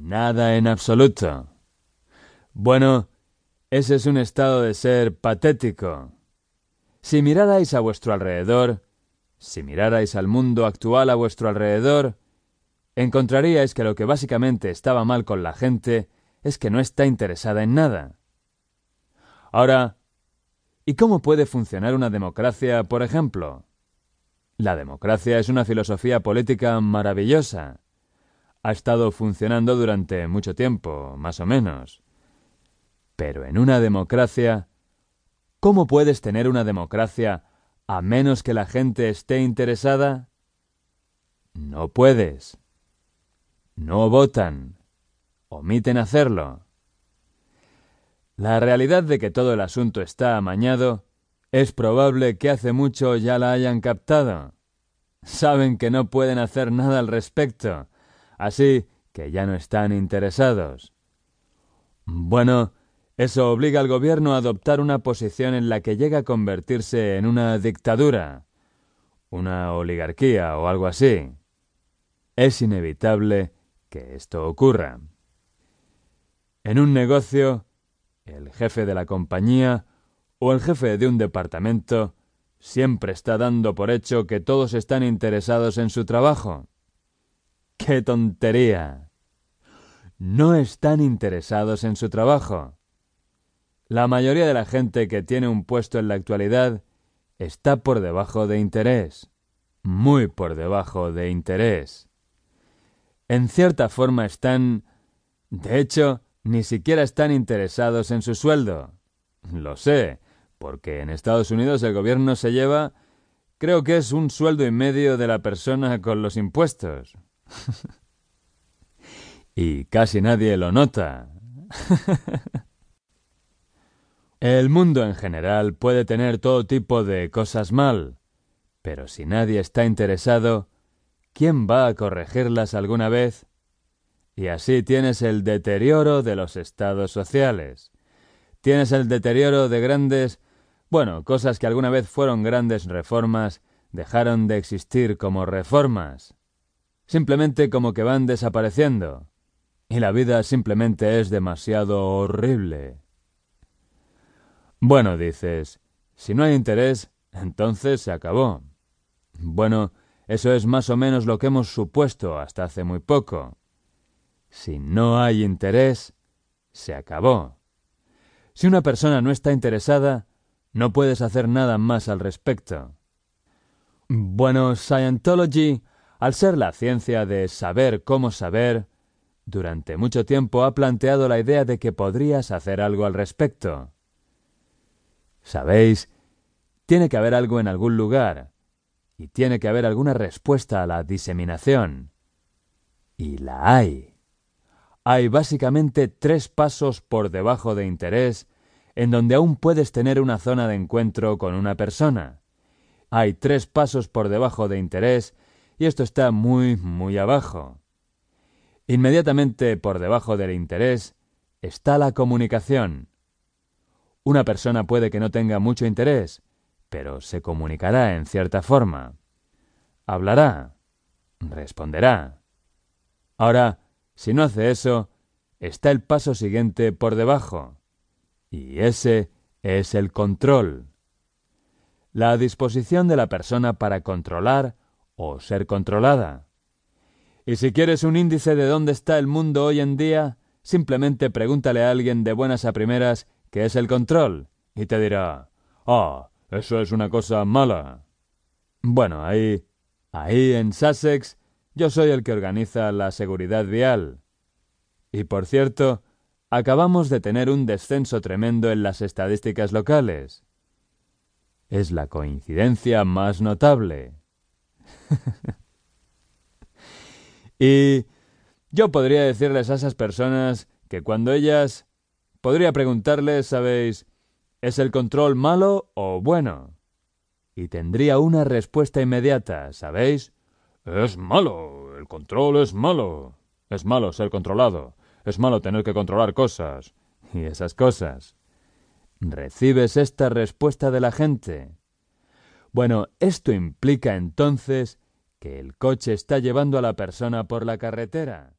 Nada en absoluto. Bueno, ese es un estado de ser patético. Si mirarais a vuestro alrededor, si mirarais al mundo actual a vuestro alrededor, encontraríais que lo que básicamente estaba mal con la gente es que no está interesada en nada. Ahora, ¿y cómo puede funcionar una democracia, por ejemplo? La democracia es una filosofía política maravillosa. Ha estado funcionando durante mucho tiempo, más o menos. Pero en una democracia, ¿cómo puedes tener una democracia a menos que la gente esté interesada? No puedes. No votan. Omiten hacerlo. La realidad de que todo el asunto está amañado es probable que hace mucho ya la hayan captado. Saben que no pueden hacer nada al respecto, así que ya no están interesados. Bueno, eso obliga al gobierno a adoptar una posición en la que llega a convertirse en una dictadura, una oligarquía o algo así. Es inevitable que esto ocurra. En un negocio, el jefe de la compañía o el jefe de un departamento siempre está dando por hecho que todos están interesados en su trabajo. ¡Qué tontería! No están interesados en su trabajo. La mayoría de la gente que tiene un puesto en la actualidad está por debajo de interés, muy por debajo de interés. En cierta forma están... De hecho, ni siquiera están interesados en su sueldo. Lo sé, porque en Estados Unidos el gobierno se lleva, creo que es un sueldo y medio de la persona con los impuestos. y casi nadie lo nota. el mundo en general puede tener todo tipo de cosas mal, pero si nadie está interesado, ¿quién va a corregirlas alguna vez? Y así tienes el deterioro de los estados sociales. Tienes el deterioro de grandes bueno, cosas que alguna vez fueron grandes reformas dejaron de existir como reformas. Simplemente como que van desapareciendo. Y la vida simplemente es demasiado horrible. Bueno, dices, si no hay interés, entonces se acabó. Bueno, eso es más o menos lo que hemos supuesto hasta hace muy poco. Si no hay interés, se acabó. Si una persona no está interesada, no puedes hacer nada más al respecto. Bueno, Scientology, al ser la ciencia de saber cómo saber, durante mucho tiempo ha planteado la idea de que podrías hacer algo al respecto. Sabéis, tiene que haber algo en algún lugar, y tiene que haber alguna respuesta a la diseminación. Y la hay. Hay básicamente tres pasos por debajo de interés en donde aún puedes tener una zona de encuentro con una persona. Hay tres pasos por debajo de interés y esto está muy, muy abajo. Inmediatamente por debajo del interés está la comunicación. Una persona puede que no tenga mucho interés, pero se comunicará en cierta forma. Hablará, responderá. Ahora, si no hace eso, está el paso siguiente por debajo. Y ese es el control. La disposición de la persona para controlar o ser controlada. Y si quieres un índice de dónde está el mundo hoy en día, simplemente pregúntale a alguien de buenas a primeras qué es el control, y te dirá, ah, eso es una cosa mala. Bueno, ahí, ahí en Sussex, yo soy el que organiza la seguridad vial. Y por cierto, acabamos de tener un descenso tremendo en las estadísticas locales. Es la coincidencia más notable. y yo podría decirles a esas personas que cuando ellas... Podría preguntarles, ¿sabéis? ¿Es el control malo o bueno? Y tendría una respuesta inmediata, ¿sabéis? Es malo, el control es malo. Es malo ser controlado. Es malo tener que controlar cosas. Y esas cosas. ¿Recibes esta respuesta de la gente? Bueno, esto implica entonces que el coche está llevando a la persona por la carretera.